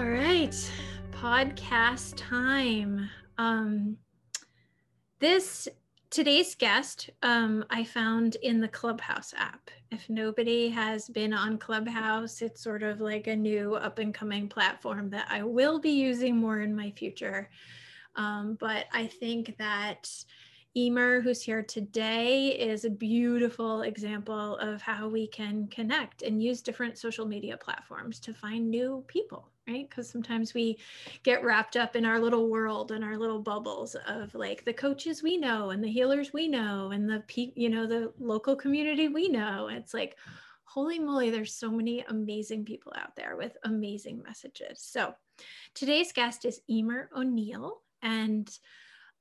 All right, podcast time. Um, this today's guest um, I found in the Clubhouse app. If nobody has been on Clubhouse, it's sort of like a new up and coming platform that I will be using more in my future. Um, but I think that Emer, who's here today, is a beautiful example of how we can connect and use different social media platforms to find new people, right? Because sometimes we get wrapped up in our little world and our little bubbles of like the coaches we know and the healers we know and the pe- you know the local community we know. It's like, holy moly, there's so many amazing people out there with amazing messages. So today's guest is Emer O'Neill and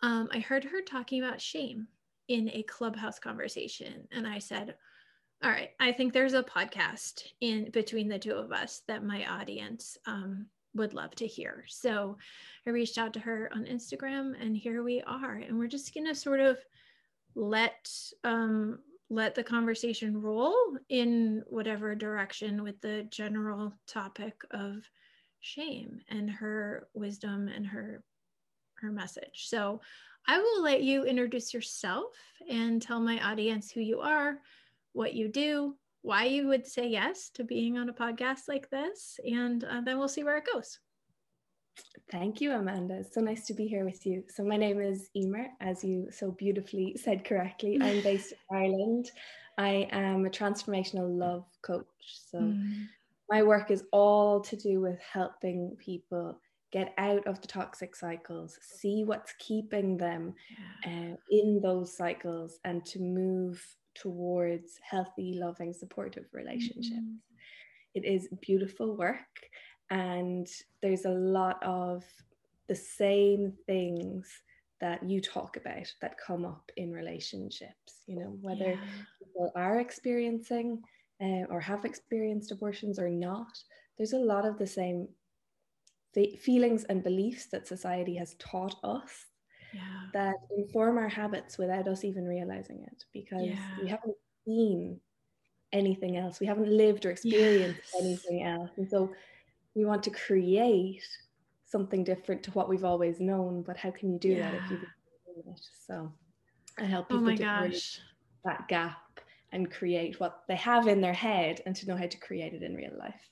um, I heard her talking about shame in a clubhouse conversation. And I said, all right, I think there's a podcast in between the two of us that my audience um, would love to hear. So I reached out to her on Instagram, and here we are. And we're just gonna sort of let um, let the conversation roll in whatever direction with the general topic of shame and her wisdom and her her message. So I will let you introduce yourself and tell my audience who you are, what you do, why you would say yes to being on a podcast like this, and uh, then we'll see where it goes. Thank you, Amanda. It's so nice to be here with you. So, my name is Emer, as you so beautifully said correctly. I'm based in Ireland. I am a transformational love coach. So, mm. my work is all to do with helping people get out of the toxic cycles, see what's keeping them yeah. uh, in those cycles, and to move towards healthy, loving, supportive relationships. Mm-hmm. It is beautiful work, and there's a lot of the same things that you talk about that come up in relationships, you know, whether yeah. people are experiencing uh, or have experienced abortions or not. There's a lot of the same feelings and beliefs that society has taught us yeah. that inform our habits without us even realizing it because yeah. we haven't seen anything else we haven't lived or experienced yes. anything else and so we want to create something different to what we've always known but how can you do yeah. that if you've it so i help oh people oh to bridge that gap and create what they have in their head and to know how to create it in real life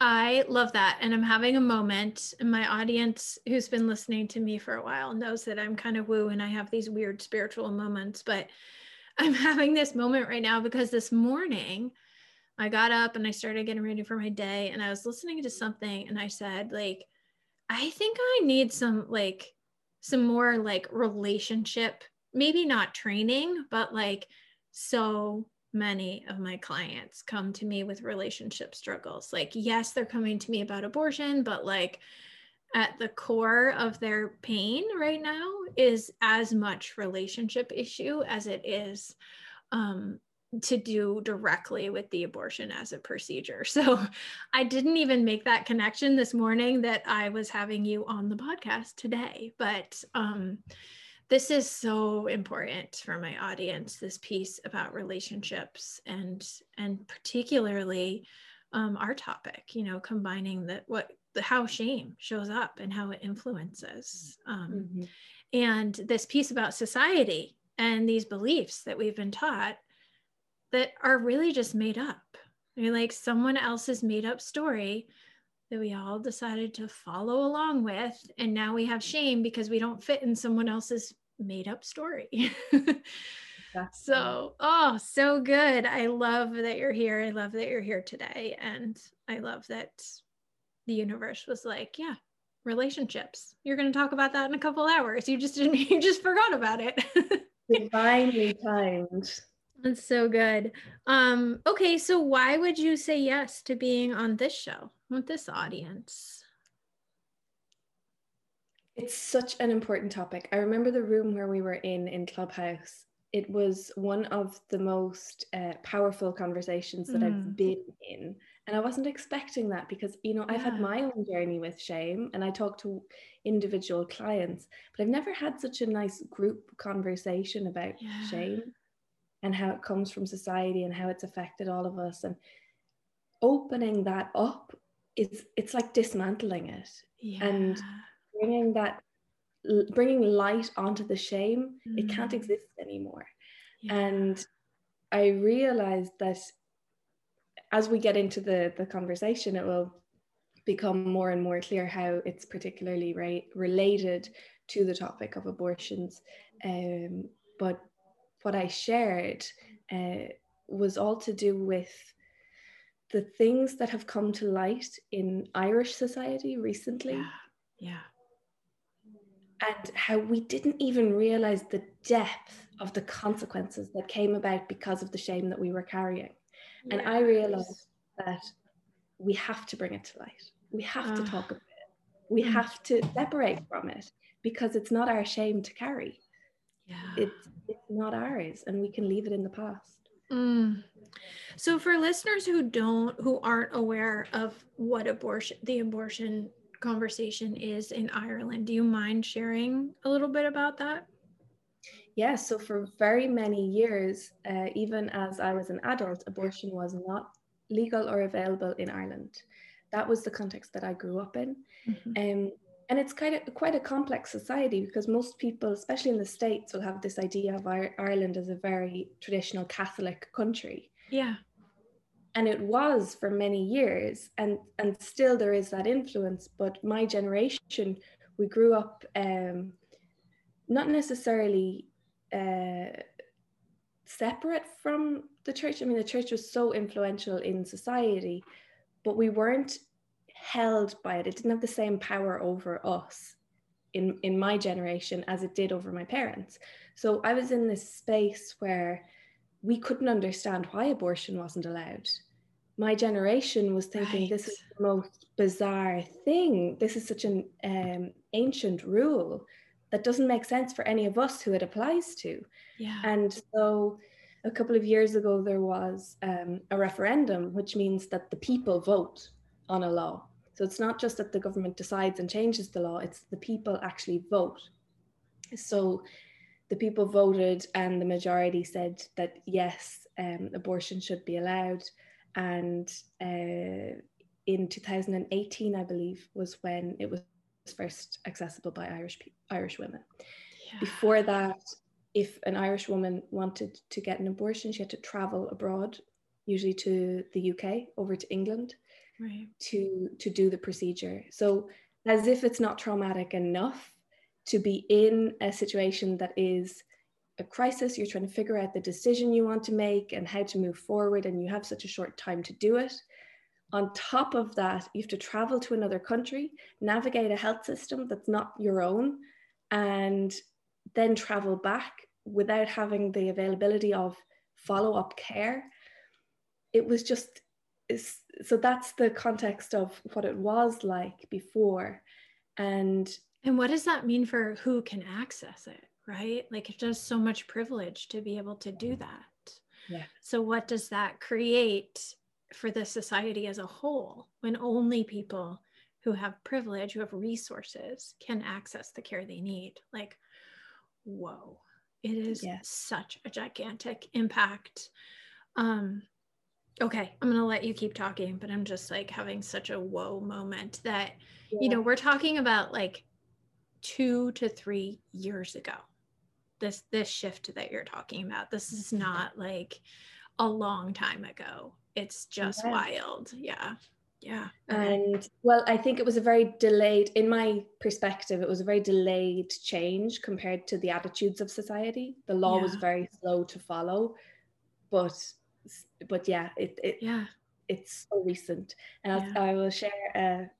I love that. And I'm having a moment. And my audience who's been listening to me for a while knows that I'm kind of woo and I have these weird spiritual moments. But I'm having this moment right now because this morning I got up and I started getting ready for my day and I was listening to something and I said, like, I think I need some, like, some more like relationship, maybe not training, but like, so many of my clients come to me with relationship struggles. Like, yes, they're coming to me about abortion, but like at the core of their pain right now is as much relationship issue as it is um, to do directly with the abortion as a procedure. So I didn't even make that connection this morning that I was having you on the podcast today. But um, this is so important for my audience this piece about relationships and and particularly um, our topic you know combining the what the how shame shows up and how it influences um, mm-hmm. and this piece about society and these beliefs that we've been taught that are really just made up I mean, like someone else's made up story that we all decided to follow along with. And now we have shame because we don't fit in someone else's made up story. so, oh, so good. I love that you're here. I love that you're here today. And I love that the universe was like, yeah, relationships. You're going to talk about that in a couple hours. You just didn't, you just forgot about it. Divinely timed. That's so good. Um, okay, so why would you say yes to being on this show? with this audience? It's such an important topic. I remember the room where we were in in Clubhouse. It was one of the most uh, powerful conversations that mm. I've been in. And I wasn't expecting that because, you know, yeah. I've had my own journey with shame and I talk to individual clients, but I've never had such a nice group conversation about yeah. shame and how it comes from society and how it's affected all of us. And opening that up is, it's like dismantling it. Yeah. And bringing that bringing light onto the shame mm. it can't exist anymore. Yeah. and i realized that as we get into the the conversation it will become more and more clear how it's particularly right related to the topic of abortions. Um, but what i shared uh, was all to do with the things that have come to light in irish society recently. Yeah, yeah and how we didn't even realize the depth of the consequences that came about because of the shame that we were carrying. Yes. And I realized that we have to bring it to light. We have uh, to talk about it. We mm. have to separate from it because it's not our shame to carry. Yeah. It's, it's not ours and we can leave it in the past. Mm. So for listeners who don't who aren't aware of what abortion the abortion conversation is in Ireland. Do you mind sharing a little bit about that? Yeah, so for very many years, uh, even as I was an adult, abortion was not legal or available in Ireland. That was the context that I grew up in. Mm-hmm. Um, and it's kind of quite a complex society because most people, especially in the States, will have this idea of Ireland as a very traditional Catholic country. Yeah and it was for many years and and still there is that influence but my generation we grew up um, not necessarily uh, separate from the church. I mean the church was so influential in society but we weren't held by it. It didn't have the same power over us in in my generation as it did over my parents. So i was in this space where we couldn't understand why abortion wasn't allowed. My generation was thinking right. this is the most bizarre thing. This is such an um, ancient rule that doesn't make sense for any of us who it applies to. Yeah. And so a couple of years ago, there was um, a referendum, which means that the people vote on a law. So it's not just that the government decides and changes the law, it's the people actually vote. So the people voted and the majority said that yes, um, abortion should be allowed. And uh, in 2018, I believe, was when it was first accessible by Irish Irish women. Yeah. Before that, if an Irish woman wanted to get an abortion, she had to travel abroad, usually to the UK, over to England, right. to to do the procedure. So as if it's not traumatic enough to be in a situation that is a crisis, you're trying to figure out the decision you want to make and how to move forward, and you have such a short time to do it. On top of that, you have to travel to another country, navigate a health system that's not your own, and then travel back without having the availability of follow up care. It was just so that's the context of what it was like before. And and what does that mean for who can access it, right? Like it does so much privilege to be able to do that. Yeah. So what does that create for the society as a whole when only people who have privilege, who have resources can access the care they need? Like, whoa, it is yeah. such a gigantic impact. Um, okay, I'm going to let you keep talking, but I'm just like having such a whoa moment that, yeah. you know, we're talking about like two to three years ago this this shift that you're talking about. This is not like a long time ago. It's just wild. Yeah. Yeah. And well i think it was a very delayed in my perspective it was a very delayed change compared to the attitudes of society. The law yeah. was very slow to follow but but yeah it, it yeah. it's so recent. And yeah. I will share a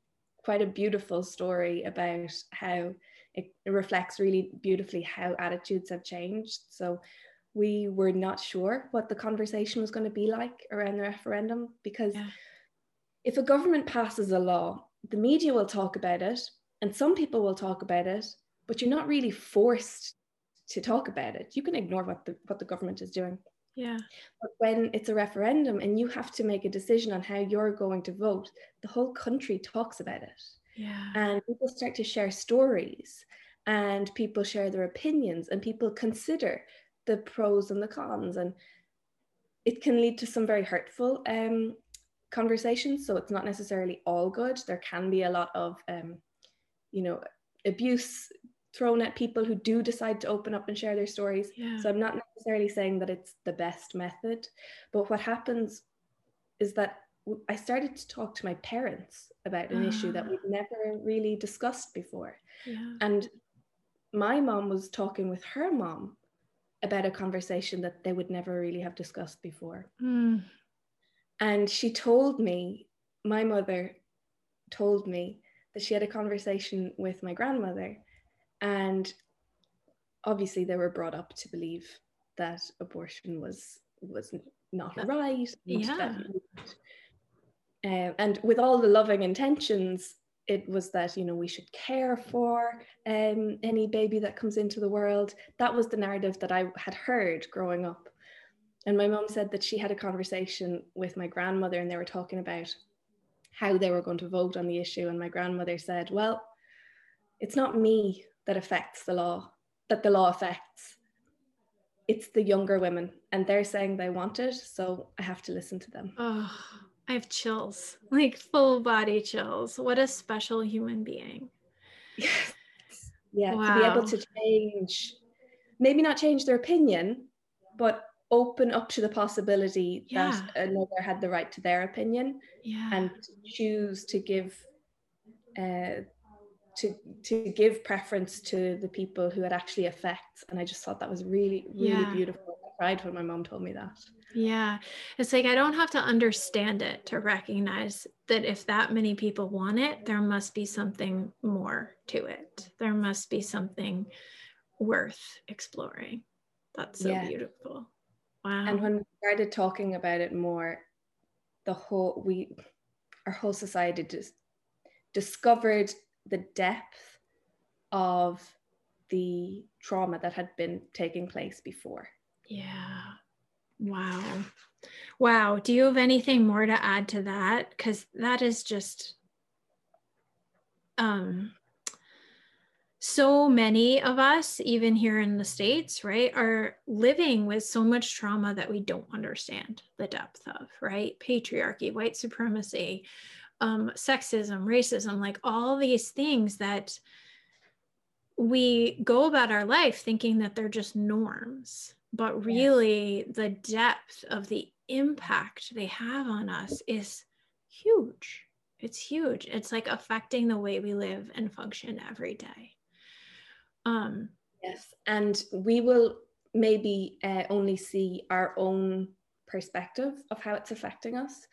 quite a beautiful story about how it, it reflects really beautifully how attitudes have changed. So we were not sure what the conversation was going to be like around the referendum because yeah. if a government passes a law, the media will talk about it and some people will talk about it, but you're not really forced to talk about it. You can ignore what the what the government is doing. Yeah. But when it's a referendum and you have to make a decision on how you're going to vote, the whole country talks about it. Yeah. And people start to share stories and people share their opinions and people consider the pros and the cons. And it can lead to some very hurtful um, conversations. So it's not necessarily all good. There can be a lot of, um, you know, abuse thrown at people who do decide to open up and share their stories. Yeah. So I'm not necessarily saying that it's the best method, but what happens is that I started to talk to my parents about an issue that Ah. we'd never really discussed before. Yeah. And my mom was talking with her mom about a conversation that they would never really have discussed before. Mm. And she told me, my mother told me that she had a conversation with my grandmother. And obviously they were brought up to believe that abortion was was not That- right. yeah. Um, and with all the loving intentions, it was that you know we should care for um, any baby that comes into the world. That was the narrative that I had heard growing up. And my mom said that she had a conversation with my grandmother, and they were talking about how they were going to vote on the issue. And my grandmother said, "Well, it's not me that affects the law, that the law affects. It's the younger women, and they're saying they want it, so I have to listen to them." Oh, I have chills, like full body chills. What a special human being. Yes. Yeah, to be able to change, maybe not change their opinion, but open up to the possibility that another had the right to their opinion Yeah. and choose to give uh, to to give preference to the people who it actually affects. And I just thought that was really, really Yeah. beautiful. Cried when my mom told me that. Yeah. It's like I don't have to understand it to recognize that if that many people want it, there must be something more to it. There must be something worth exploring. That's so Yeah. beautiful. Wow. And when we started talking about it more, the whole we our whole society just discovered the depth of the trauma that had been taking place before. Yeah. Wow. Wow. Do you have anything more to add to that? Because that is just um so many of us, even here in the States, right, are living with so much trauma that we don't understand the depth of, right? Patriarchy, white supremacy, um, sexism, racism, like all these things that we go about our life thinking that they're just norms, but really the depth of the impact they have on us is huge. It's huge. It's like affecting the way we live and function every day. Um, Yes. And we will maybe uh, only see our own perspective of how it's affecting us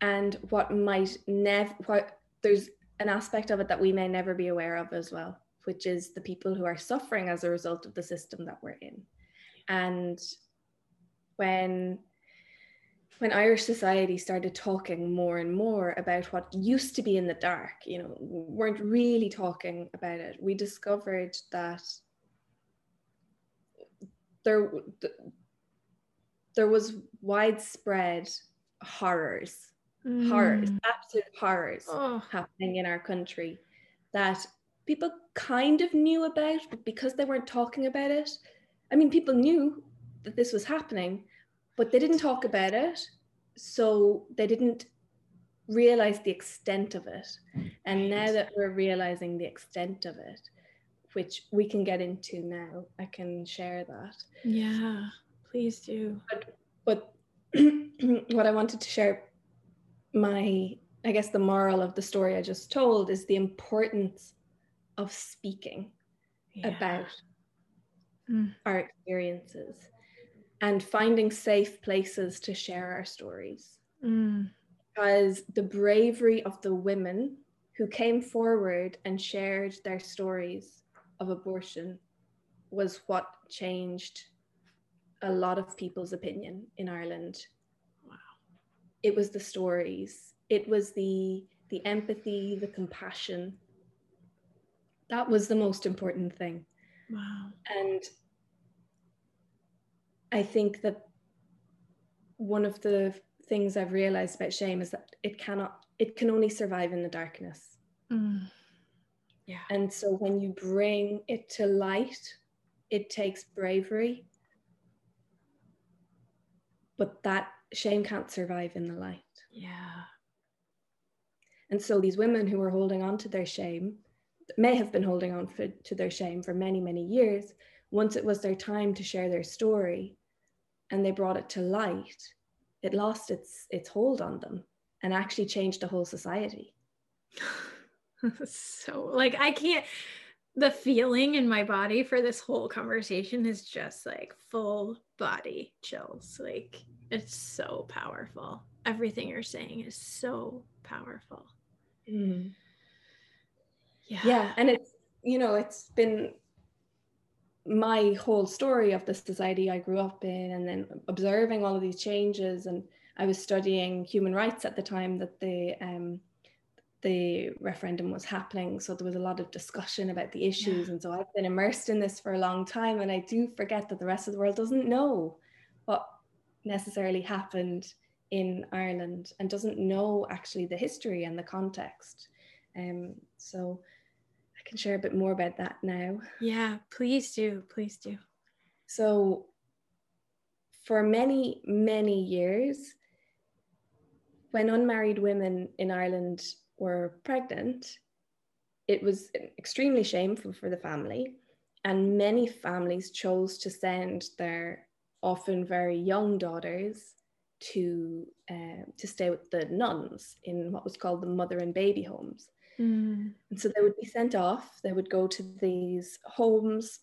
and what might never, what there's an aspect of it that we may never be aware of as well, which is the people who are suffering as a result of the system that we're in. And when when Irish society started talking more and more about what used to be in the dark, you know, weren't really talking about it, we discovered that there, there was widespread horrors, horrors, mm, absolute horrors oh, happening in our country that people kind of knew about, but because they weren't talking about it, I mean, people knew that this was happening, but they didn't talk about it. So they didn't realize the extent of it. And now that we're realizing the extent of it, which we can get into now, I can share that. yeah, please do. But what I wanted to share, my, I guess, the moral of the story I just told is the importance of speaking Yeah. about Mm. our experiences and finding safe places to share our stories. Mm, Because the bravery of the women who came forward and shared their stories of abortion was what changed a lot of people's opinion in Ireland. Wow. It was the stories, it was the the empathy, the compassion. That was the most important thing. Wow. And I think that one of the things I've realized about shame is that it cannot, it can only survive in the darkness. Mm. Yeah. And so when you bring it to light, it takes bravery. But that shame can't survive in the light. Yeah. And so these women who were holding on to their shame may have been holding on for, to their shame for many, many years. Once it was their time to share their story and they brought it to light, it lost its, its hold on them and actually changed the whole society. so, like, I can't, the feeling in my body for this whole conversation is just like full body chills. Like, it's so powerful. Everything you're saying is so powerful. Mm. Yeah. Yeah. And it's, you know, it's been my whole story of the society I grew up in and then observing all of these changes. And I was studying human rights at the time that the, um, the referendum was happening. So there was a lot of discussion about the issues. Yeah. And so I've been immersed in this for a long time. And I do forget that the rest of the world doesn't know what necessarily happened in Ireland and doesn't know actually the history and the context. Um, so can share a bit more about that now. Yeah, please do. Please do. So for many, many years, when unmarried women in Ireland were pregnant, it was extremely shameful for the family. And many families chose to send their often very young daughters to uh, to stay with the nuns in what was called the mother and baby homes. Mm. And so they would be sent off. They would go to these homes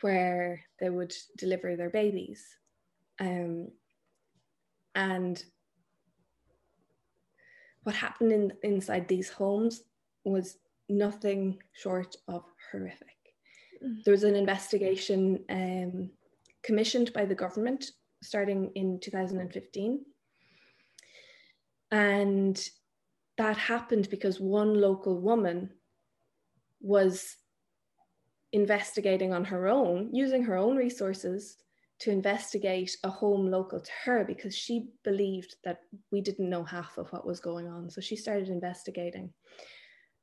where they would deliver their babies. Um, and what happened in, inside these homes was nothing short of horrific. Mm. There was an investigation um, commissioned by the government starting in 2015. And that happened because one local woman was investigating on her own, using her own resources to investigate a home local to her because she believed that we didn't know half of what was going on. So she started investigating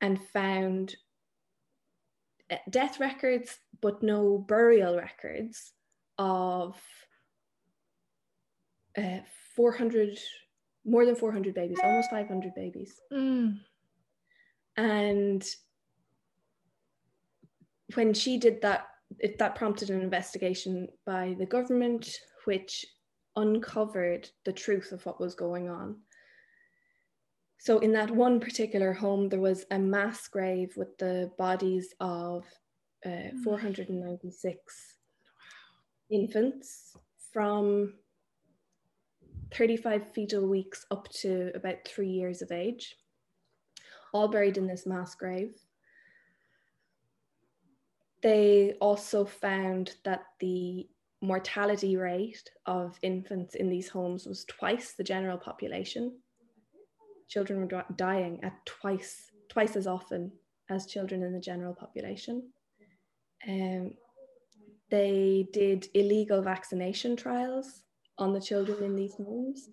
and found eh, death records, but no burial records of uh, 400 more than 400 babies almost 500 babies mm. and when she did that it, that prompted an investigation by the government which uncovered the truth of what was going on so in that one particular home there was a mass grave with the bodies of uh, mm. 496 infants from 35 fetal weeks up to about three years of age, all buried in this mass grave. They also found that the mortality rate of infants in these homes was twice the general population. Children were dying at twice twice as often as children in the general population. Um, they did illegal vaccination trials on the children in these homes.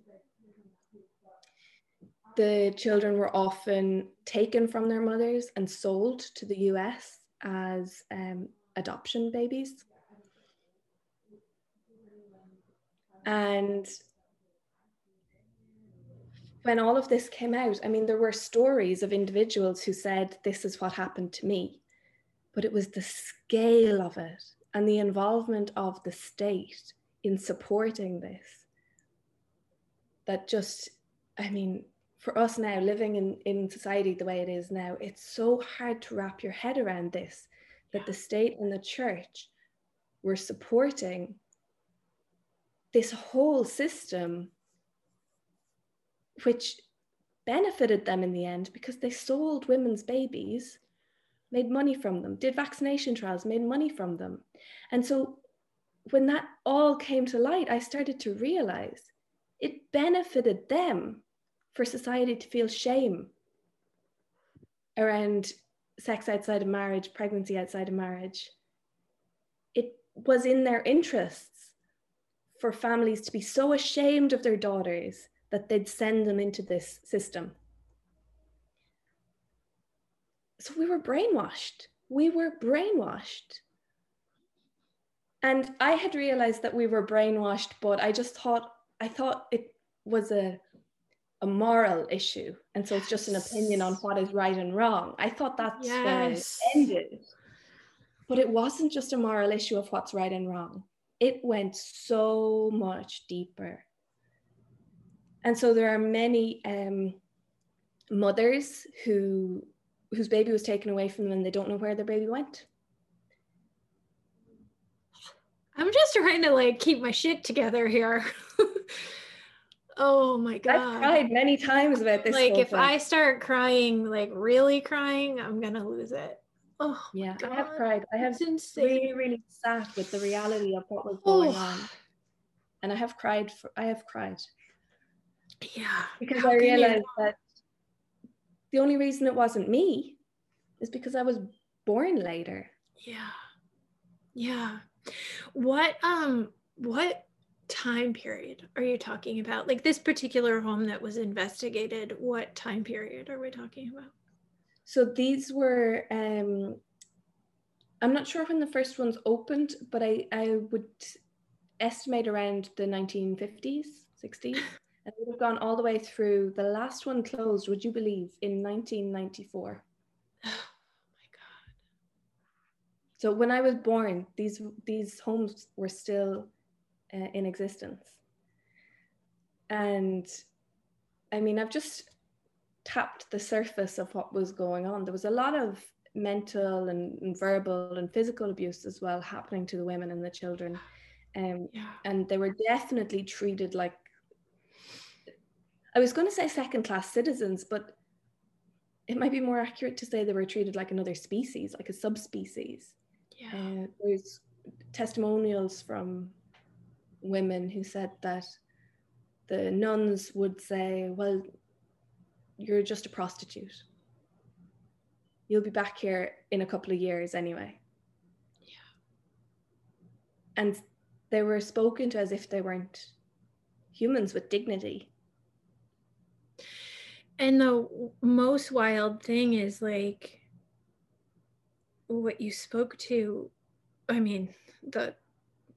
The children were often taken from their mothers and sold to the US as um, adoption babies. And when all of this came out, I mean, there were stories of individuals who said, This is what happened to me. But it was the scale of it and the involvement of the state in supporting this that just i mean for us now living in, in society the way it is now it's so hard to wrap your head around this that the state and the church were supporting this whole system which benefited them in the end because they sold women's babies made money from them, did vaccination trials, made money from them. And so when that all came to light, I started to realize it benefited them for society to feel shame around sex outside of marriage, pregnancy outside of marriage. It was in their interests for families to be so ashamed of their daughters that they'd send them into this system. So we were brainwashed. We were brainwashed. And I had realized that we were brainwashed, but I just thought, I thought it was a a moral issue. And so it's just an opinion on what is right and wrong. I thought that's yes. where it ended. But it wasn't just a moral issue of what's right and wrong. It went so much deeper. And so there are many um, mothers who whose baby was taken away from them and they don't know where their baby went. I'm just trying to like keep my shit together here. Oh my god. I've cried many times about this. Like if thing. I start crying, like really crying, I'm gonna lose it. Oh yeah, god. I have cried. I have really, really sat with the reality of what was oh. going oh. on. And I have cried for I have cried. Yeah. Because How I realized you... that the only reason it wasn't me is because I was born later. Yeah. Yeah. What um what time period are you talking about? Like this particular home that was investigated, what time period are we talking about? So these were, um, I'm not sure when the first ones opened, but I, I would estimate around the 1950s, 60s. and would have gone all the way through. The last one closed, would you believe, in 1994. Oh my God. So when I was born, these these homes were still uh, in existence. And I mean, I've just tapped the surface of what was going on. There was a lot of mental and, and verbal and physical abuse as well happening to the women and the children. Um, yeah. And they were definitely treated like, I was going to say second class citizens, but it might be more accurate to say they were treated like another species, like a subspecies. Yeah. Uh, there's testimonials from women who said that the nuns would say, Well, you're just a prostitute. You'll be back here in a couple of years anyway. Yeah. And they were spoken to as if they weren't humans with dignity. And the most wild thing is like what you spoke to. I mean, the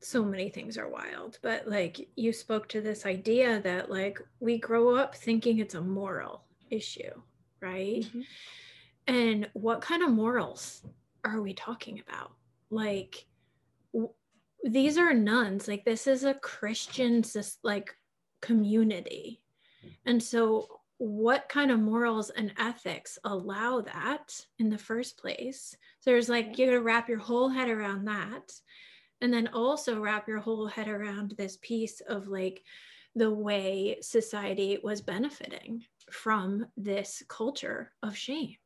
so many things are wild, but like you spoke to this idea that like we grow up thinking it's a moral issue, right? Mm-hmm. And what kind of morals are we talking about? Like w- these are nuns, like this is a Christian like community. And so what kind of morals and ethics allow that in the first place? So there's like you got to wrap your whole head around that and then also wrap your whole head around this piece of like the way society was benefiting from this culture of shame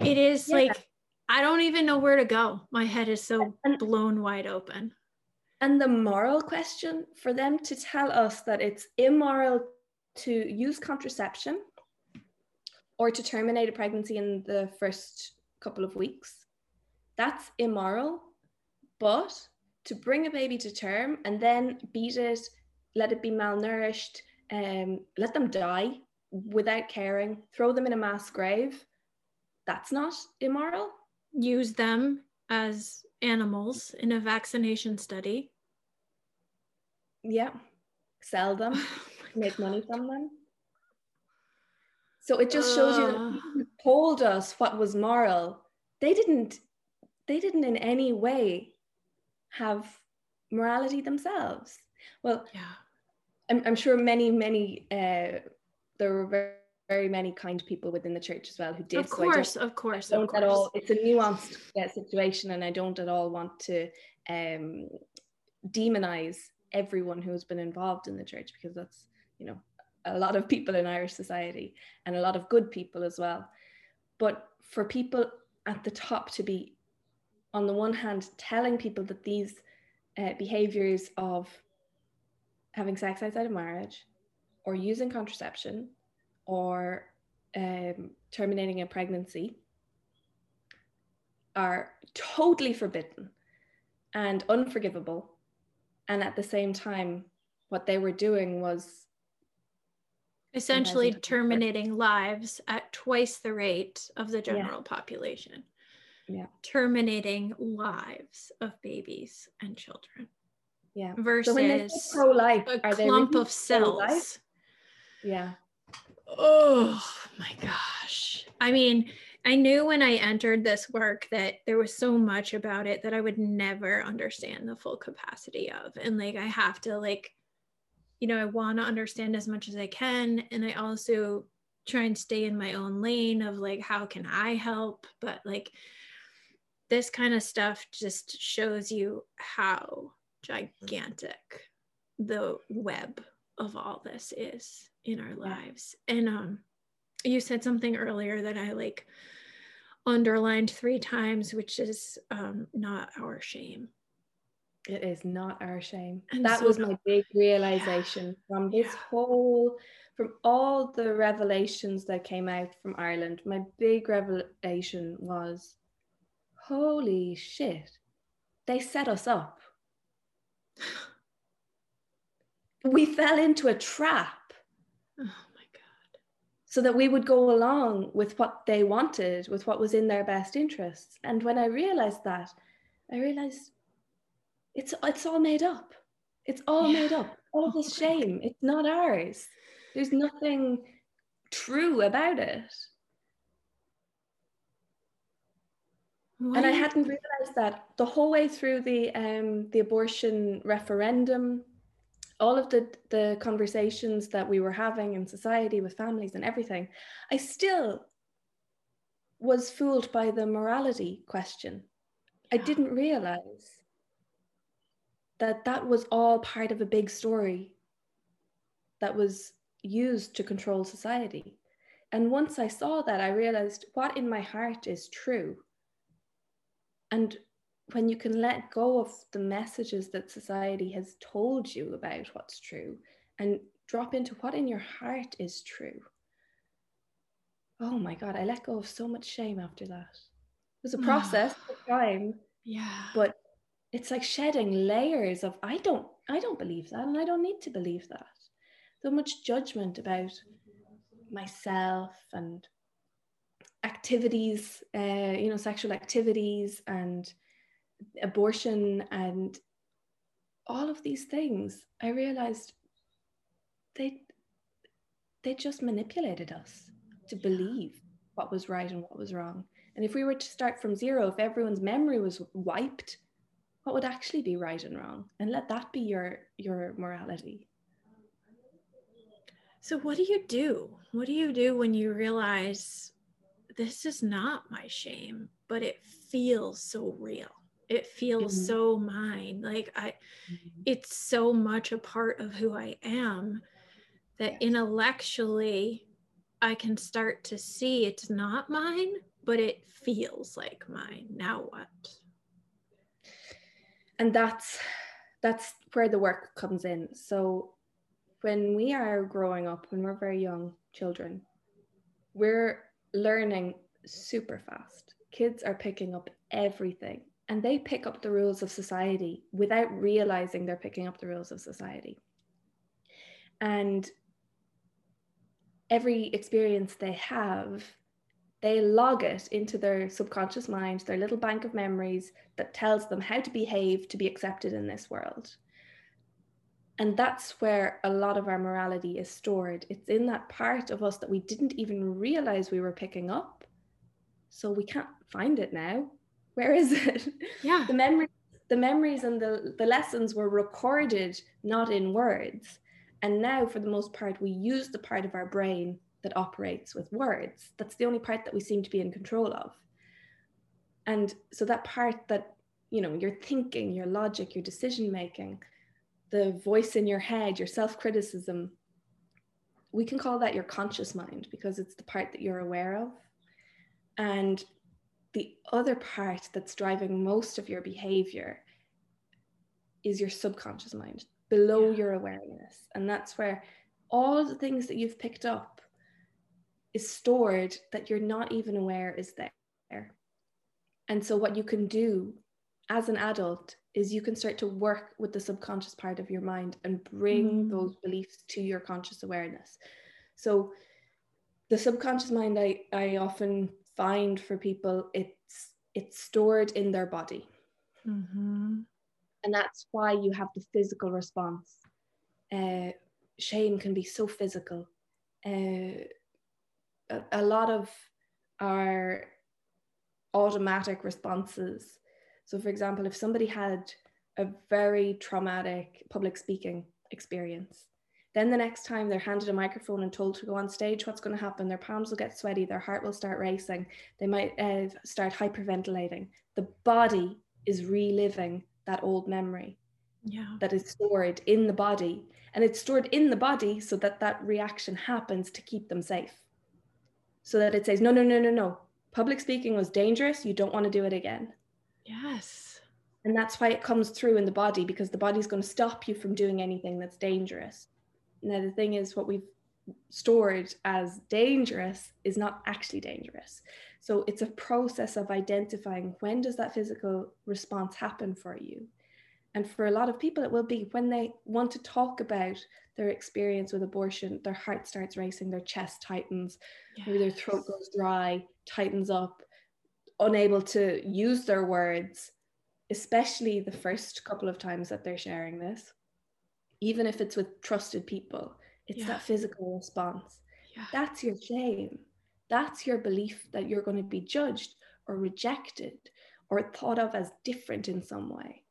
it is yeah. like i don't even know where to go my head is so blown wide open and the moral question for them to tell us that it's immoral to use contraception or to terminate a pregnancy in the first couple of weeks that's immoral but to bring a baby to term and then beat it, let it be malnourished, um, let them die without caring, throw them in a mass grave, that's not immoral. Use them as animals in a vaccination study. Yeah. Sell them, make money from them. So it just shows uh. you that told us what was moral. They didn't they didn't in any way have morality themselves. Well, yeah, I'm, I'm sure many, many, uh, there were very, very many kind people within the church as well who did. Of course, so of course, don't of course. At all, it's a nuanced uh, situation, and I don't at all want to um, demonize everyone who has been involved in the church because that's, you know, a lot of people in Irish society and a lot of good people as well. But for people at the top to be on the one hand, telling people that these uh, behaviors of having sex outside of marriage or using contraception or um, terminating a pregnancy are totally forbidden and unforgivable. And at the same time, what they were doing was essentially terminating lives at twice the rate of the general yeah. population. Yeah. Terminating lives of babies and children. Yeah. Versus so pro-life, a clump really of cells. Pro-life? Yeah. Oh my gosh. I mean, I knew when I entered this work that there was so much about it that I would never understand the full capacity of. And like, I have to, like, you know, I want to understand as much as I can. And I also try and stay in my own lane of like, how can I help? But like, this kind of stuff just shows you how gigantic the web of all this is in our lives. And um, you said something earlier that I like underlined three times, which is um, not our shame. It is not our shame. And that so, was my big realization from this whole, from all the revelations that came out from Ireland. My big revelation was holy shit, they set us up. we fell into a trap. Oh my God. so that we would go along with what they wanted, with what was in their best interests. And when I realized that, I realized it's it's all made up. It's all yeah. made up. All this shame. It's not ours. There's nothing true about it. What? And I hadn't realized that the whole way through the um, the abortion referendum all of the the conversations that we were having in society with families and everything i still was fooled by the morality question i didn't realize that that was all part of a big story that was used to control society and once i saw that i realized what in my heart is true and when you can let go of the messages that society has told you about what's true and drop into what in your heart is true. Oh my God, I let go of so much shame after that. It was a ah. process, of time. Yeah. But it's like shedding layers of I don't I don't believe that and I don't need to believe that. So much judgment about myself and activities, uh, you know, sexual activities and abortion and all of these things, I realized they they just manipulated us to believe what was right and what was wrong. And if we were to start from zero, if everyone's memory was wiped, what would actually be right and wrong? And let that be your your morality. So what do you do? What do you do when you realize this is not my shame, but it feels so real? it feels mm-hmm. so mine like i mm-hmm. it's so much a part of who i am that yes. intellectually i can start to see it's not mine but it feels like mine now what and that's that's where the work comes in so when we are growing up when we're very young children we're learning super fast kids are picking up everything and they pick up the rules of society without realizing they're picking up the rules of society. And every experience they have, they log it into their subconscious mind, their little bank of memories that tells them how to behave to be accepted in this world. And that's where a lot of our morality is stored. It's in that part of us that we didn't even realize we were picking up. So we can't find it now where is it? Yeah. the memories, the memories and the, the lessons were recorded not in words. And now, for the most part, we use the part of our brain that operates with words. That's the only part that we seem to be in control of. And so that part that, you know, your thinking, your logic, your decision making, the voice in your head, your self criticism, we can call that your conscious mind because it's the part that you're aware of. And the other part that's driving most of your behavior is your subconscious mind below yeah. your awareness and that's where all the things that you've picked up is stored that you're not even aware is there. And so, what you can do as an adult is you can start to work with the subconscious part of your mind and bring mm. those beliefs to your conscious awareness. So, the subconscious mind, I, I often find for people, it's it's stored in their body. Mm-hmm. And that's why you have the physical response. Uh, shame can be so physical. Uh, a, a lot of our automatic responses. So, for example, if somebody had a very traumatic public speaking experience, then the next time they're handed a microphone and told to go on stage, what's going to happen? Their palms will get sweaty, their heart will start racing, they might uh, start hyperventilating. The body is reliving that old memory yeah. that is stored in the body. And it's stored in the body so that that reaction happens to keep them safe. So that it says, no, no, no, no, no. Public speaking was dangerous. You don't want to do it again. Yes. And that's why it comes through in the body because the body's going to stop you from doing anything that's dangerous. Now, the thing is, what we've stored as dangerous is not actually dangerous. So it's a process of identifying when does that physical response happen for you. And for a lot of people, it will be when they want to talk about their experience with abortion, their heart starts racing, their chest tightens, yes. maybe their throat goes dry, tightens up, unable to use their words, especially the first couple of times that they're sharing this even if it's with trusted people it's yeah. that physical response yeah. that's your shame that's your belief that you're going to be judged or rejected or thought of as different in some way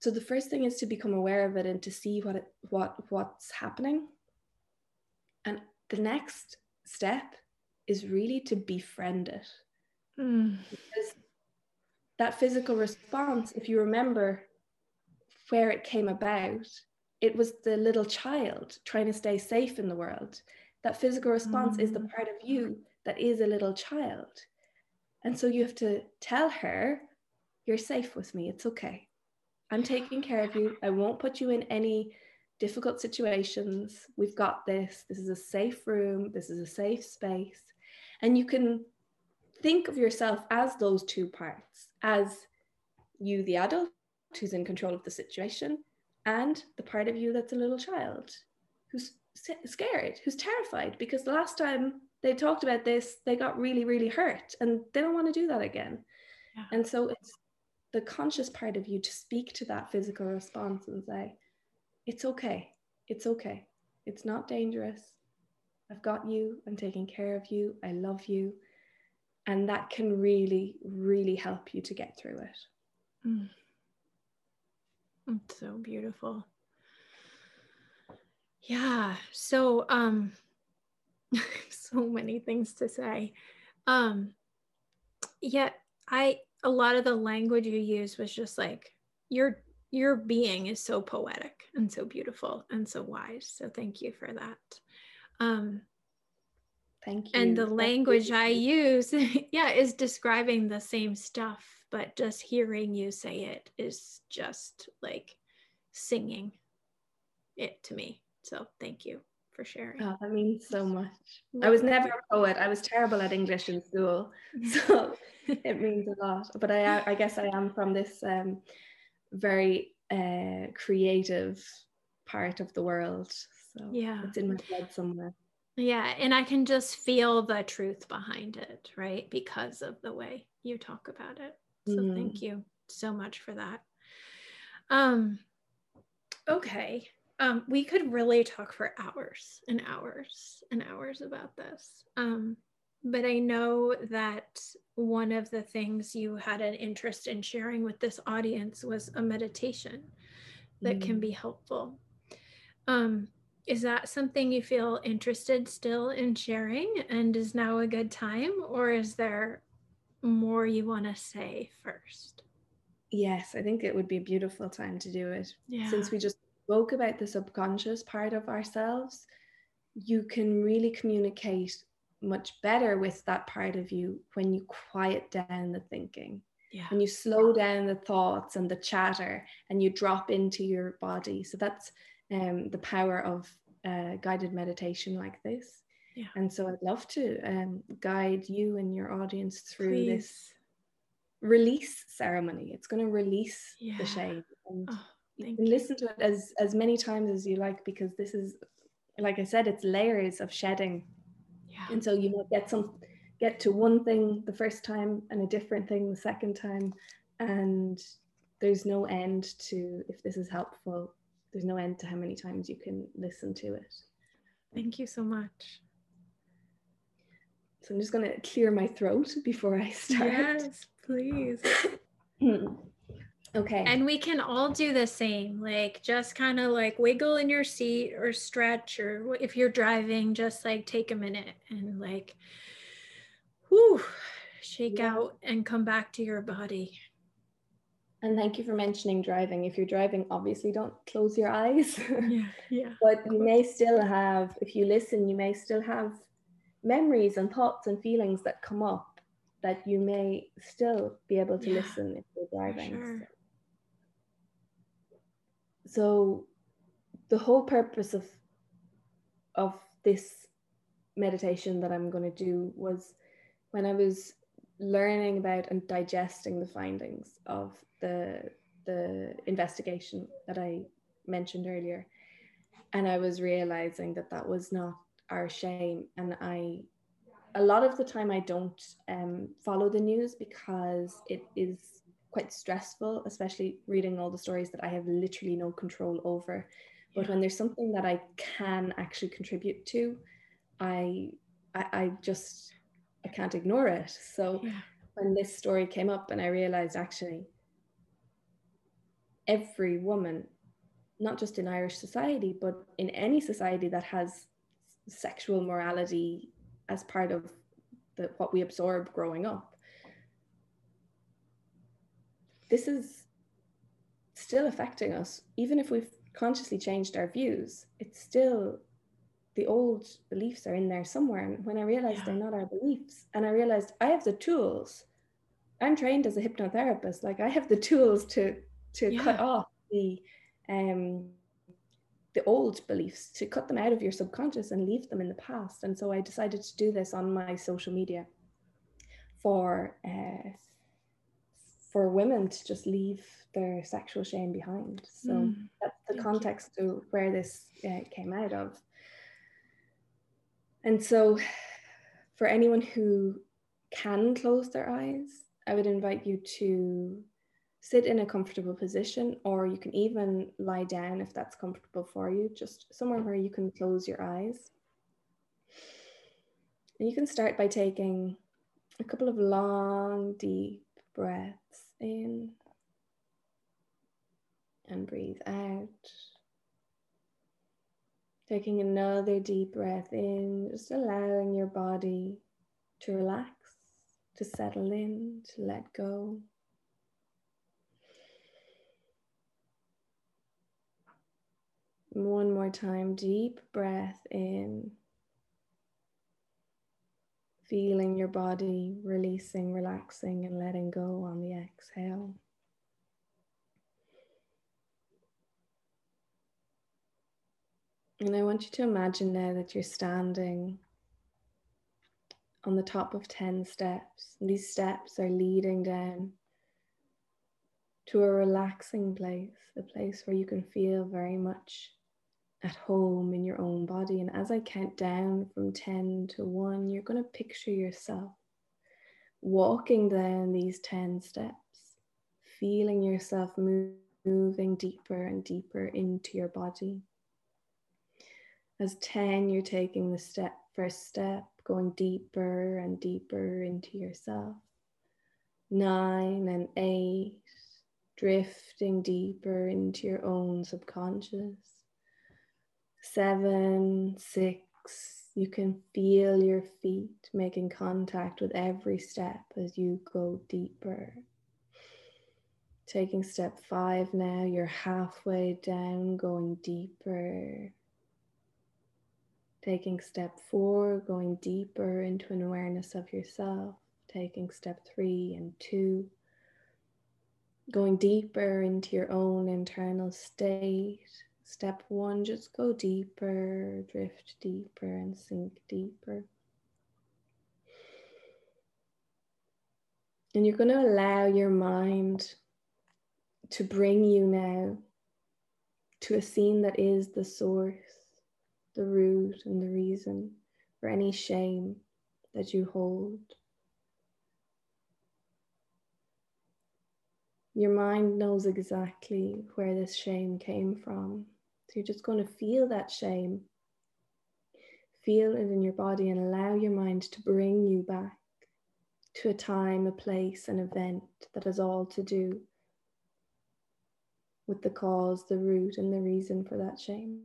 so the first thing is to become aware of it and to see what it, what what's happening and the next step is really to befriend it mm. because that physical response if you remember where it came about it was the little child trying to stay safe in the world. That physical response mm. is the mm. part of you that is a little child. And so you have to tell her, You're safe with me. It's okay. I'm taking care of you. I won't put you in any difficult situations. We've got this. This is a safe room. This is a safe space. And you can think of yourself as those two parts as you, the adult, who's in control of the situation, and the part of you that's a little child who's scared, who's terrified because the last time they talked about this, they got really, really hurt and they don't want to do that again. Yeah. And so it's the conscious part of you to speak to that physical response and say, it's okay. It's okay. It's not dangerous. I've got you. I'm taking care of you. I love you. And that can really, really help you to get through it. Mm. It's so beautiful. Yeah. So um so many things to say. Um yet I a lot of the language you use was just like your your being is so poetic and so beautiful and so wise. So thank you for that. Um thank you. And the language I use yeah is describing the same stuff but just hearing you say it is just like singing it to me. So thank you for sharing. Oh, that means so much. I was never a poet. I was terrible at English in school, so it means a lot. But I, I guess I am from this um, very uh, creative part of the world. So yeah, it's in my blood somewhere. Yeah, and I can just feel the truth behind it, right? Because of the way you talk about it. So mm. thank you so much for that. Um, okay. Um, we could really talk for hours and hours and hours about this. Um, but I know that one of the things you had an interest in sharing with this audience was a meditation that mm. can be helpful. Um, is that something you feel interested still in sharing? And is now a good time? Or is there more you want to say first? Yes, I think it would be a beautiful time to do it. Yeah. Since we just spoke about the subconscious part of ourselves, you can really communicate much better with that part of you when you quiet down the thinking. Yeah. When you slow down the thoughts and the chatter and you drop into your body. So that's um, the power of a guided meditation like this. Yeah. And so I'd love to um, guide you and your audience through Please. this release ceremony. It's going to release Yeah. the shame. And Oh, thank you. listen to it as, as many times as you like because this is, like I said, it's layers of shedding. Yeah. And so you might get some get to one thing the first time and a different thing the second time. And there's no end to if this is helpful, there's no end to how many times you can listen to it. Thank you so much. So I'm just gonna clear my throat before I start. Yes, please. okay. And we can all do the same, like just kind of like wiggle in your seat or stretch, or if you're driving, just like take a minute and like, whoo, shake Yeah. out and come back to your body. and thank you for mentioning driving. If you're driving, obviously don't close your eyes. Yeah, yeah. but you may still have, if you listen, you may still have memories and thoughts and feelings that come up that you may still be able to Yeah, listen if you're driving. sure. So the whole purpose of of this meditation that I'm going to do was when I was learning about and digesting the findings of the the investigation that I mentioned earlier. And I was realizing that that was not our shame. And I a lot of the time I don't um, follow the news because it is quite stressful especially reading all the stories that I have literally no control over. But when there's something that I can actually contribute to I I, I just I can't ignore it. So Yeah. when this story came up and I realized actually every woman, not just in Irish society, but in any society that has sexual morality as part of the, what we absorb growing up, this is still affecting us. Even if we've consciously changed our views, it's still the old beliefs are in there somewhere. And when I realized Yeah. they're not our beliefs, and I realized I have the tools. I'm trained as a hypnotherapist. Like I have the tools to to cut off the um the old beliefs, to cut them out of your subconscious and leave them in the past. And so I decided to do this on my social media for uh, for women to just leave their sexual shame behind. So Mm, that's the thank you. context to where this uh, came out of. And so, for anyone who can close their eyes, I would invite you to sit in a comfortable position, or you can even lie down if that's comfortable for you, just somewhere where you can close your eyes. And you can start by taking a couple of long, deep breaths in and breathe out. Taking another deep breath in, just allowing your body to relax, to settle in, to let go. One more time, deep breath in. Feeling your body releasing, relaxing, and letting go on the exhale. And I want you to imagine now that you're standing on the top of 10 steps. And these steps are leading down to a relaxing place, a place where you can feel very much at home in your own body. And as I count down from 10 to 1, you're going to picture yourself walking down these 10 steps, feeling yourself move, moving deeper and deeper into your body. As 10, you're taking the step, first step, going deeper and deeper into yourself. Nine and eight, drifting deeper into your own subconscious. Seven, six, you can feel your feet making contact with every step as you go deeper. Taking step five now, you're halfway down, going deeper. Taking step four, going deeper into an awareness of yourself. Taking step three and two, going deeper into your own internal state. Step one, just go deeper, drift deeper, and sink deeper. And you're going to allow your mind to bring you now to a scene that is the source, the root, and the reason for any shame that you hold. Your mind knows exactly where this shame came from. So you're just going to feel that shame. Feel it in your body and allow your mind to bring you back to a time, a place, an event that has all to do with the cause, the root, and the reason for that shame.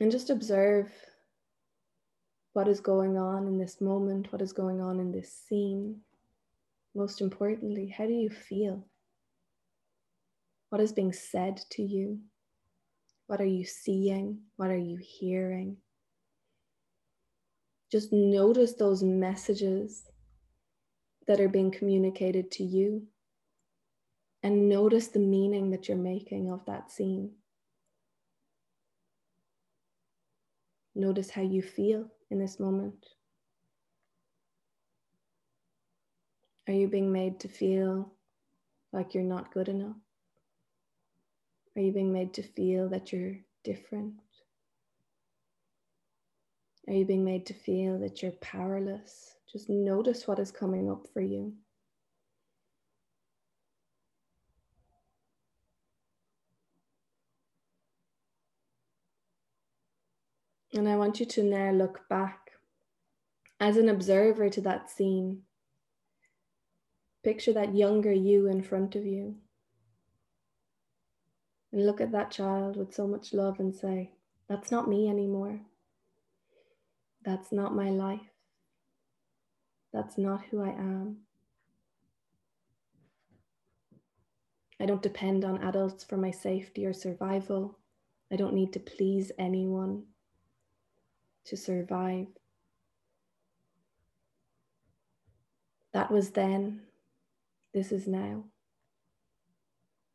And just observe what is going on in this moment, what is going on in this scene. Most importantly, how do you feel? What is being said to you? What are you seeing? What are you hearing? Just notice those messages that are being communicated to you and notice the meaning that you're making of that scene. Notice how you feel in this moment. Are you being made to feel like you're not good enough? Are you being made to feel that you're different? Are you being made to feel that you're powerless? Just notice what is coming up for you. And I want you to now look back as an observer to that scene. Picture that younger you in front of you. And look at that child with so much love and say, That's not me anymore. That's not my life. That's not who I am. I don't depend on adults for my safety or survival. I don't need to please anyone to survive. That was then, this is now.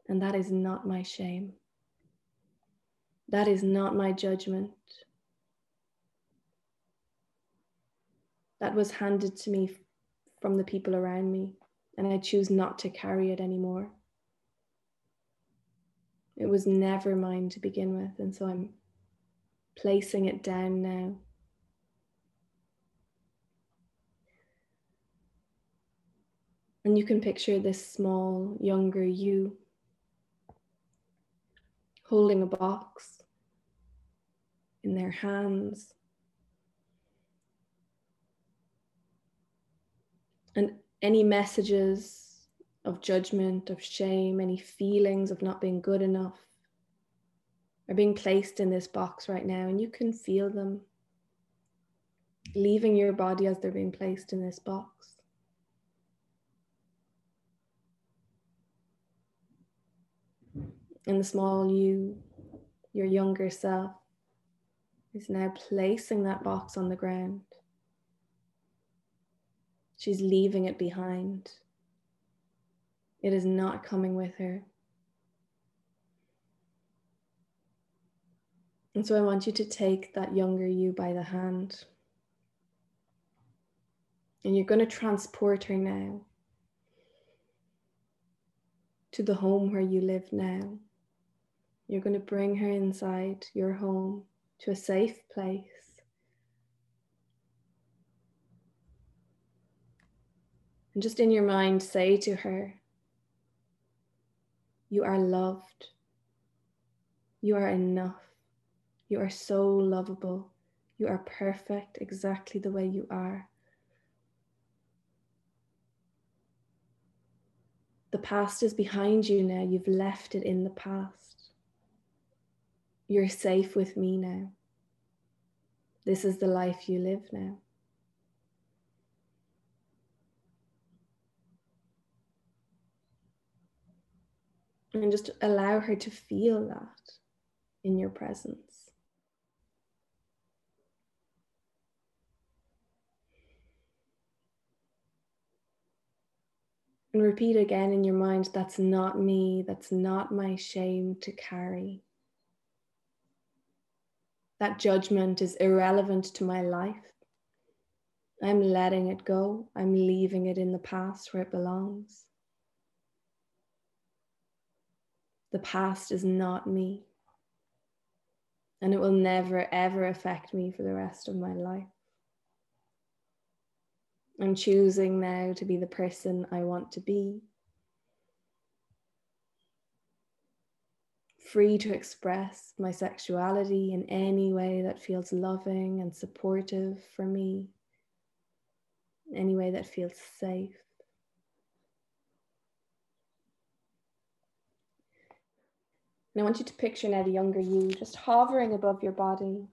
And that is not my shame. That is not my judgment. that was handed to me from the people around me, and I choose not to carry it anymore. It was never mine to begin with, and so I'm placing it down now. And you can picture this small, younger you holding a box in their hands And any messages of judgment, of shame, any feelings of not being good enough are being placed in this box right now, and you can feel them leaving your body as they're being placed in this box. And the small you, your younger self, is now placing that box on the ground. She's leaving it behind. It is not coming with her. And so I want you to take that younger you by the hand. And you're going to transport her now to the home where you live now. You're going to bring her inside your home to a safe place And just in your mind, say to her, You are loved. You are enough. You are so lovable. You are perfect exactly the way you are. The past is behind you now. You've left it in the past. You're safe with me now. This is the life you live now. and just allow her to feel that in your presence. And repeat again in your mind that's not me, that's not my shame to carry. That judgment is irrelevant to my life. I'm letting it go. I'm leaving it in the past where it belongs. The past is not me. And it will never, ever affect me for the rest of my life. I'm choosing now to be the person I want to be. Free to express my sexuality in any way that feels loving and supportive for me, any way that feels safe. And I want you to picture now the younger you just hovering above your body,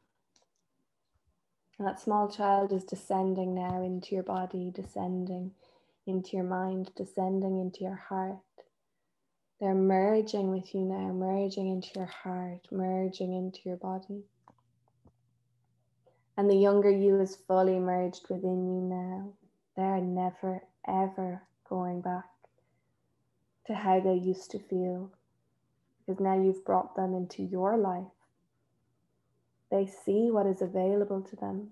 and that small child is descending now into your body, descending into your mind, descending into your heart. They're merging with you now, merging into your heart, merging into your body. And the younger you is fully merged within you now. They're never, ever going back to how they used to feel because now you've brought them into your life they see what is available to them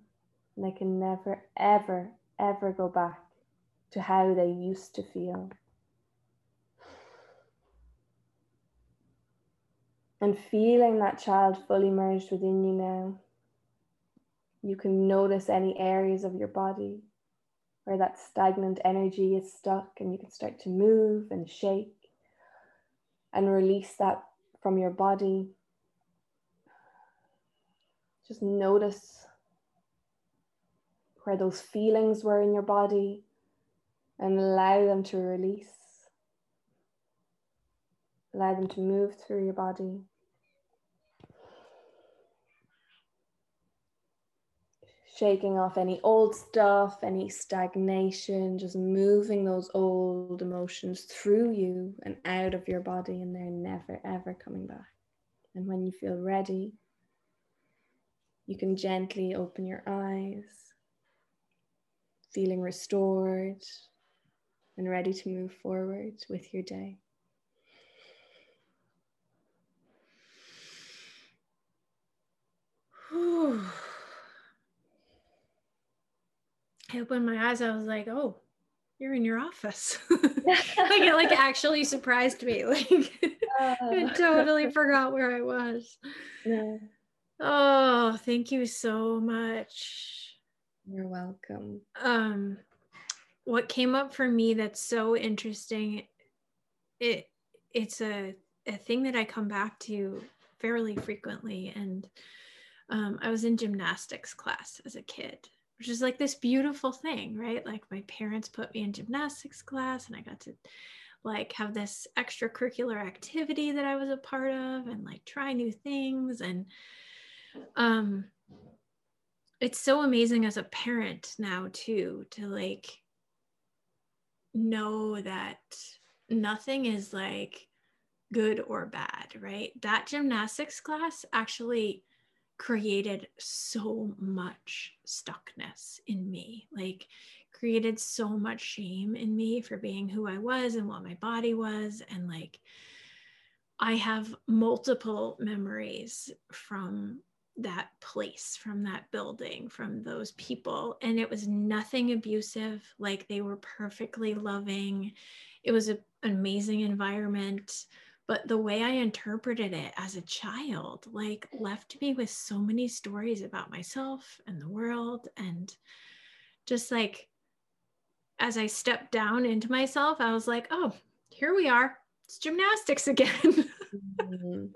and they can never, ever, ever go back to how they used to feel. And feeling that child fully merged within you now, you can notice any areas of your body where that stagnant energy is stuck, and you can start to move and shake and release that from your body just notice where those feelings were in your body and allow them to release. Allow them to move through your body. Shaking off any old stuff, any stagnation, just moving those old emotions through you and out of your body, and they're never ever coming back. And when you feel ready, you can gently open your eyes, feeling restored and ready to move forward with your day. I opened my eyes. I was like, "Oh, you're in your office." like it, like actually surprised me. Like I totally forgot where I was. Yeah. Oh, thank you so much. You're welcome. Um what came up for me that's so interesting it it's a a thing that I come back to fairly frequently and um, I was in gymnastics class as a kid, which is like this beautiful thing, right? Like my parents put me in gymnastics class and I got to like have this extracurricular activity that I was a part of and like try new things and um it's so amazing as a parent now too to like know that nothing is like good or bad right that gymnastics class actually created so much stuckness in me like created so much shame in me for being who i was and what my body was and like i have multiple memories from that place from that building from those people and it was nothing abusive like they were perfectly loving. It was a, an amazing environment but the way i interpreted it as a child like left me with so many stories about myself and the world and just like as i stepped down into myself i was like oh here we are it's gymnastics again mm-hmm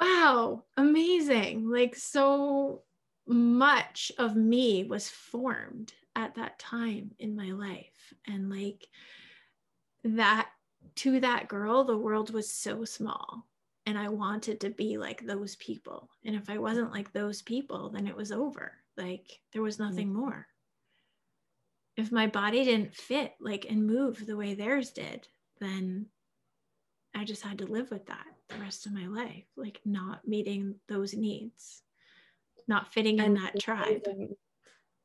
wow, amazing. Like so much of me was formed at that time in my life. And like that to that girl, the world was so small. And I wanted to be like those people. And if I wasn't like those people, then it was over. Like there was nothing mm-hmm. more. If my body didn't fit like and move the way theirs did, then I just had to live with that the rest of my life, like not meeting those needs, not fitting in that tribe.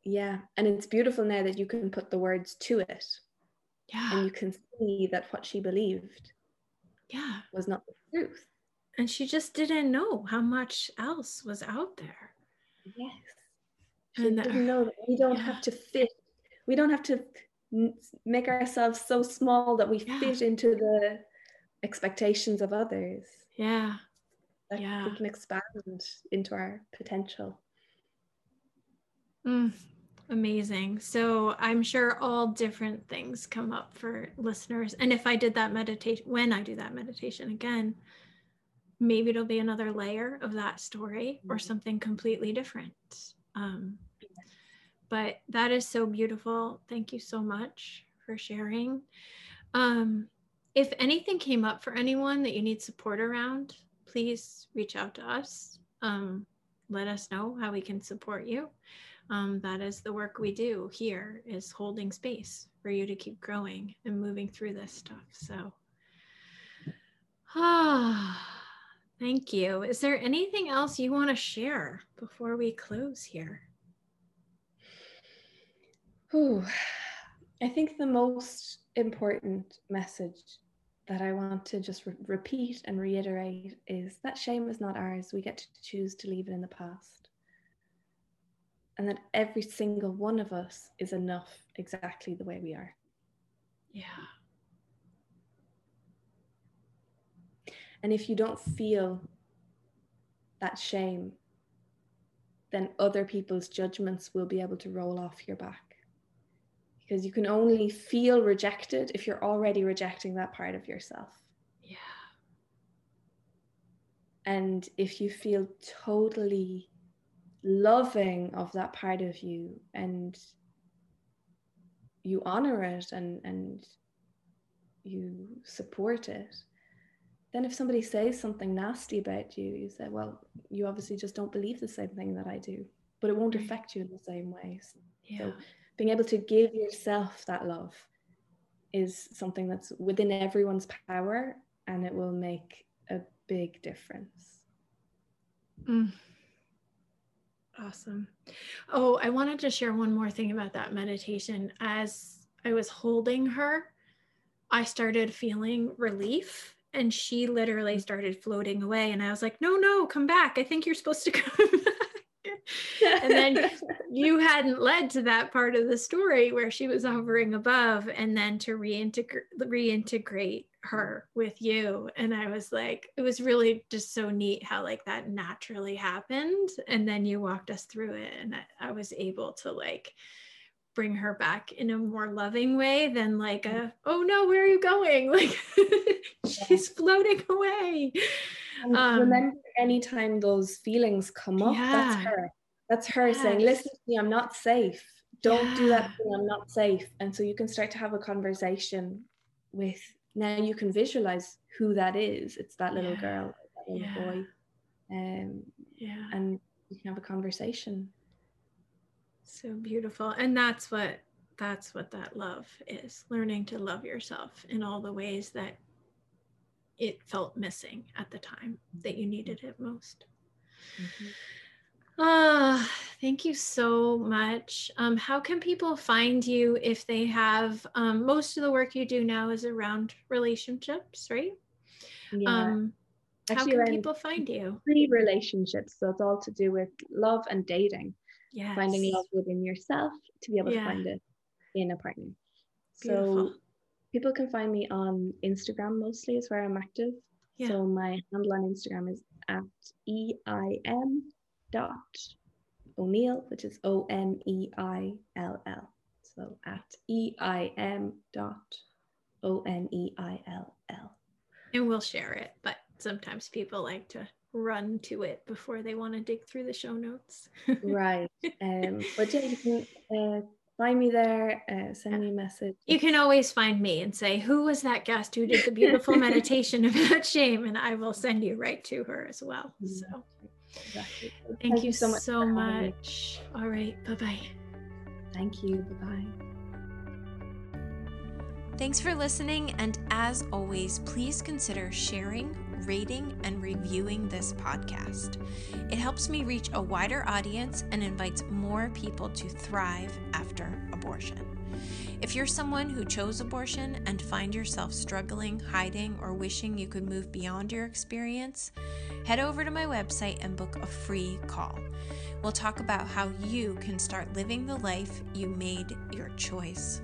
Yeah. And it's beautiful now that you can put the words to it. Yeah. And you can see that what she believed yeah. was not the truth. And she just didn't know how much else was out there. Yes. She And, didn't know that we don't yeah. have to fit. We don't have to make ourselves so small that we Yeah. fit into the expectations of others. Yeah. That Yeah. we can expand into our potential. Mm, amazing. So I'm sure all different things come up for listeners. And if I did that meditation, when I do that meditation again, maybe it'll be another layer of that story or something completely different. Um, but that is so beautiful. Thank you so much for sharing. Um, if anything came up for anyone that you need support around, please reach out to us. Um, let us know how we can support you. Um, that is the work we do here is holding space for you to keep growing and moving through this stuff. So, ah, thank you. Is there anything else you want to share before we close here? Whew. I think the most important message that I want to just re- repeat and reiterate is that shame is not ours. We get to choose to leave it in the past. And that every single one of us is enough exactly the way we are. Yeah. And if you don't feel that shame, then other people's judgments will be able to roll off your back. Because you can only feel rejected if you're already rejecting that part of yourself. Yeah. And if you feel totally loving of that part of you and you honor it and, and you support it, then if somebody says something nasty about you, you say, well, you obviously just don't believe the same thing that I do, but it won't affect you in the same ways. Yeah. being able to give yourself that love is something that's within everyone's power and it will make a big difference. Mm. Awesome. Oh, I wanted to share one more thing about that meditation. As I was holding her, I started feeling relief and she literally mm. started floating away. And I was like, no, no, come back. I think you're supposed to come. And then you hadn't led to that part of the story where she was hovering above and then to reintegrate reintegrate her with you. And i was like it was really just so neat how like that naturally happened. And then you walked us through it and I, I was able to like bring her back in a more loving way than like a oh no where are you going? Like she's floating away. And Um, remember, anytime those feelings come up, that's her. That's her saying, Listen to me, I'm not safe. Don't do that Yeah. thing, I'm not safe. And so you can start to have a conversation with now you can visualize who that is. It's that little Yeah. girl, that little Yeah. boy. Um, yeah and you can have a conversation. so beautiful and that's what that's what that love is learning to love yourself in all the ways that it felt missing at the time that you needed it most ah thank you so much um, how can people find you if they have um, most of the work you do now is around relationships right Yeah. um, how can people find you Three relationships. So it's all to do with love and dating. yes Finding love within yourself to be able Yeah. to find it in a partner. Beautiful. So people can find me on Instagram mostly is where I'm active. Yeah. So my handle on Instagram is at EIM dot O'Neill, which is O N E I L L. So at EIM dot O N E I L L. and we'll share it but sometimes people like to run to it before they want to dig through the show notes Right. Um, but yeah, you can uh, find me there, uh, send me a message. you can always find me and say who was that guest who did the beautiful meditation about shame and i will send you right to her as well so Exactly. thank, you, so much, for having me. much all right bye-bye Thank you. Bye bye. Thanks for listening, and as always, please consider sharing, rating and reviewing this podcast. It helps me reach a wider audience and invites more people to thrive after abortion. If you're someone who chose abortion and find yourself struggling, hiding, or wishing you could move beyond your experience, head over to my website and book a free call. We'll talk about how you can start living the life you made your choice